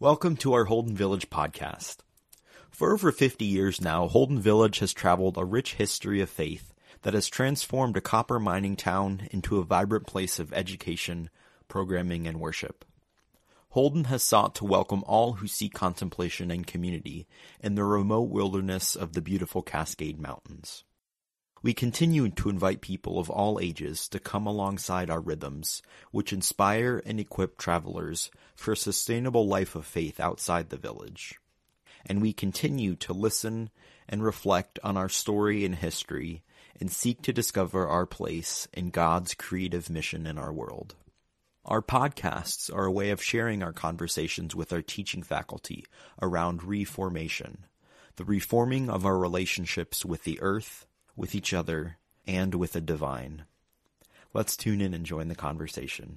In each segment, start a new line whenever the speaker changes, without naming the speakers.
Welcome to our Holden Village podcast. For over 50 years now, Holden Village has traveled a rich history of faith that has transformed a copper mining town into a vibrant place of education, programming, and worship. Holden has sought to welcome all who seek contemplation and community in the remote wilderness of the beautiful Cascade Mountains. We continue to invite people of all ages to come alongside our rhythms, which inspire and equip travelers for a sustainable life of faith outside the village. And we continue to listen and reflect on our story and history and seek to discover our place in God's creative mission in our world. Our podcasts are a way of sharing our conversations with our teaching faculty around reformation, the reforming of our relationships with the earth, with each other, and with the divine. Let's tune in and join the conversation.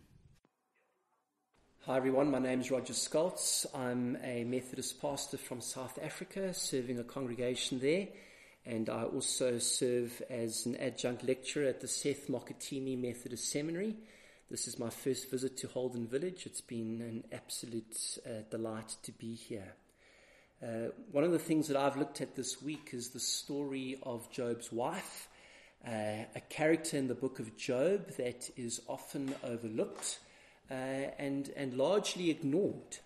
Hi everyone, my name is Roger Scholtz. I'm a Methodist pastor from South Africa, serving a congregation there, and I also serve as an adjunct lecturer at the Seth Mokitimi Methodist Seminary. This is my first visit to Holden Village. It's been an absolute uh, delight to be here. Uh, one of the things that I've looked at this week is the story of Job's wife, uh, a character in the book of Job that is often overlooked uh, and, and largely ignored.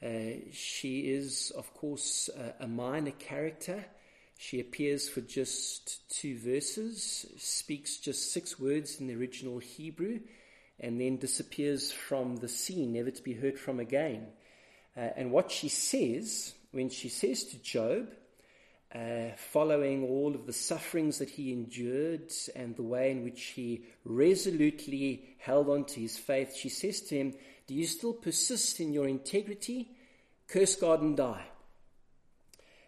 Uh, she is, of course, a minor character. She appears for just two verses, speaks just six words in the original Hebrew, and then disappears from the scene, never to be heard from again. Uh, and what she says when she says to Job, uh, following all of the sufferings that he endured and the way in which he resolutely held on to his faith, she says to him, Do you still persist in your integrity? Curse God and die.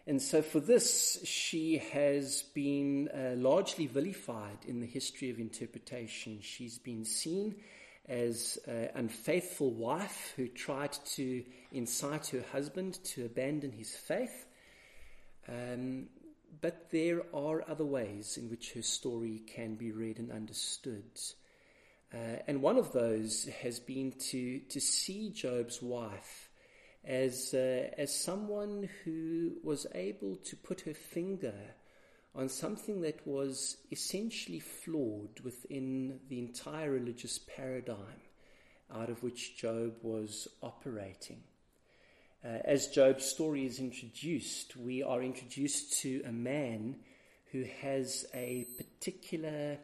And so, for this, she has been uh, largely vilified in the history of interpretation. She's been seen as an unfaithful wife who tried to incite her husband to abandon his faith. Um, but there are other ways in which her story can be read and understood. Uh, and one of those has been to, to see Job's wife as, uh, as someone who was able to put her finger on something that was essentially flawed within the entire religious paradigm out of which Job was operating. Uh, as Job's story is introduced, we are introduced to a man who has a particular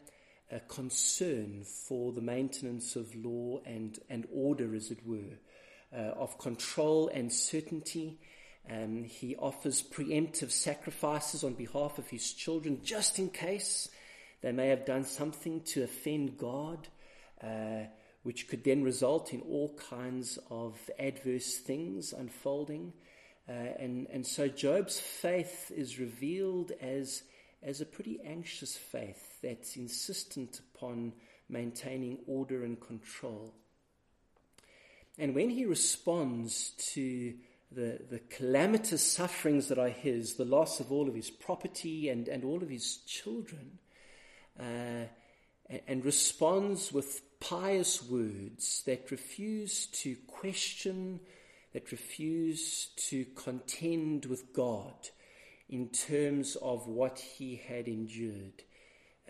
uh, concern for the maintenance of law and, and order, as it were, uh, of control and certainty um, he offers preemptive sacrifices on behalf of his children just in case they may have done something to offend God, uh, which could then result in all kinds of adverse things unfolding. Uh, and, and so Job's faith is revealed as, as a pretty anxious faith that's insistent upon maintaining order and control. And when he responds to the, the calamitous sufferings that are his, the loss of all of his property and, and all of his children, uh, and, and responds with pious words that refuse to question, that refuse to contend with God in terms of what he had endured.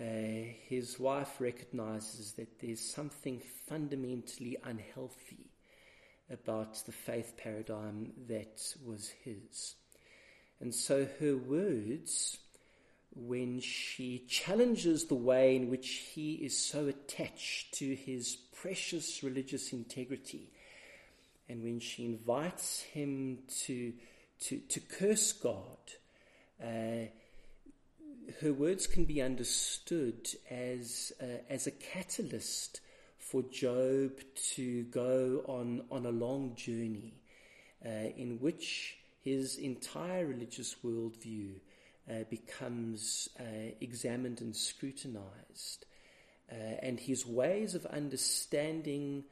Uh, his wife recognizes that there's something fundamentally unhealthy about the faith paradigm that was his. And so her words, when she challenges the way in which he is so attached to his precious religious integrity, and when she invites him to, to, to curse God, uh, her words can be understood as, uh, as a catalyst for Job to go on, on a long journey uh, in which his entire religious worldview uh, becomes uh, examined and scrutinized. Uh, and his ways of understanding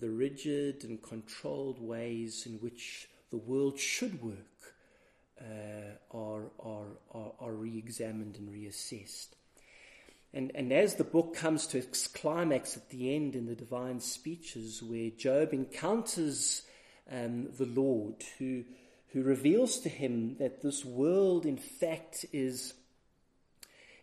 the rigid and controlled ways in which the world should work uh, are, are, are, are re examined and reassessed. And, and as the book comes to its climax at the end in the divine speeches, where Job encounters um, the Lord, who, who reveals to him that this world, in fact, is,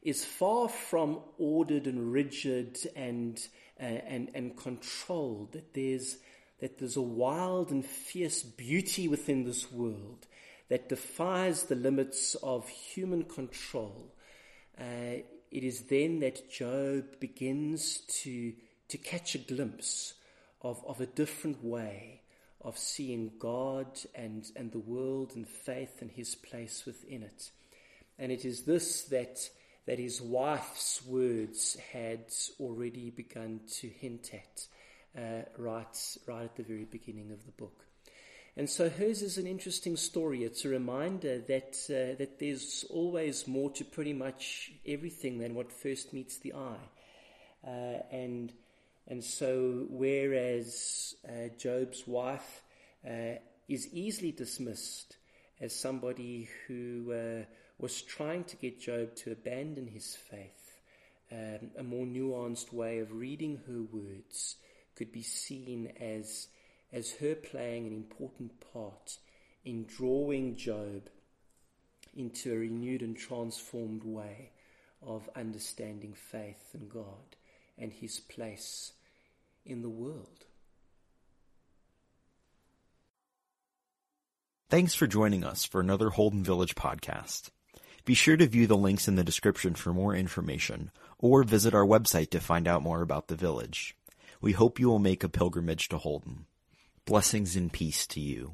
is far from ordered and rigid and, uh, and, and controlled, that there's, that there's a wild and fierce beauty within this world that defies the limits of human control. Uh, it is then that Job begins to, to catch a glimpse of, of a different way of seeing God and, and the world and faith and his place within it. And it is this that, that his wife's words had already begun to hint at uh, right, right at the very beginning of the book. And so hers is an interesting story. It's a reminder that, uh, that there's always more to pretty much everything than what first meets the eye. Uh, and, and so, whereas uh, Job's wife uh, is easily dismissed as somebody who uh, was trying to get Job to abandon his faith, um, a more nuanced way of reading her words could be seen as as her playing an important part in drawing Job into a renewed and transformed way of understanding faith and God and his place in the world.
Thanks for joining us for another Holden Village podcast. Be sure to view the links in the description for more information or visit our website to find out more about the village. We hope you will make a pilgrimage to Holden. Blessings and peace to you.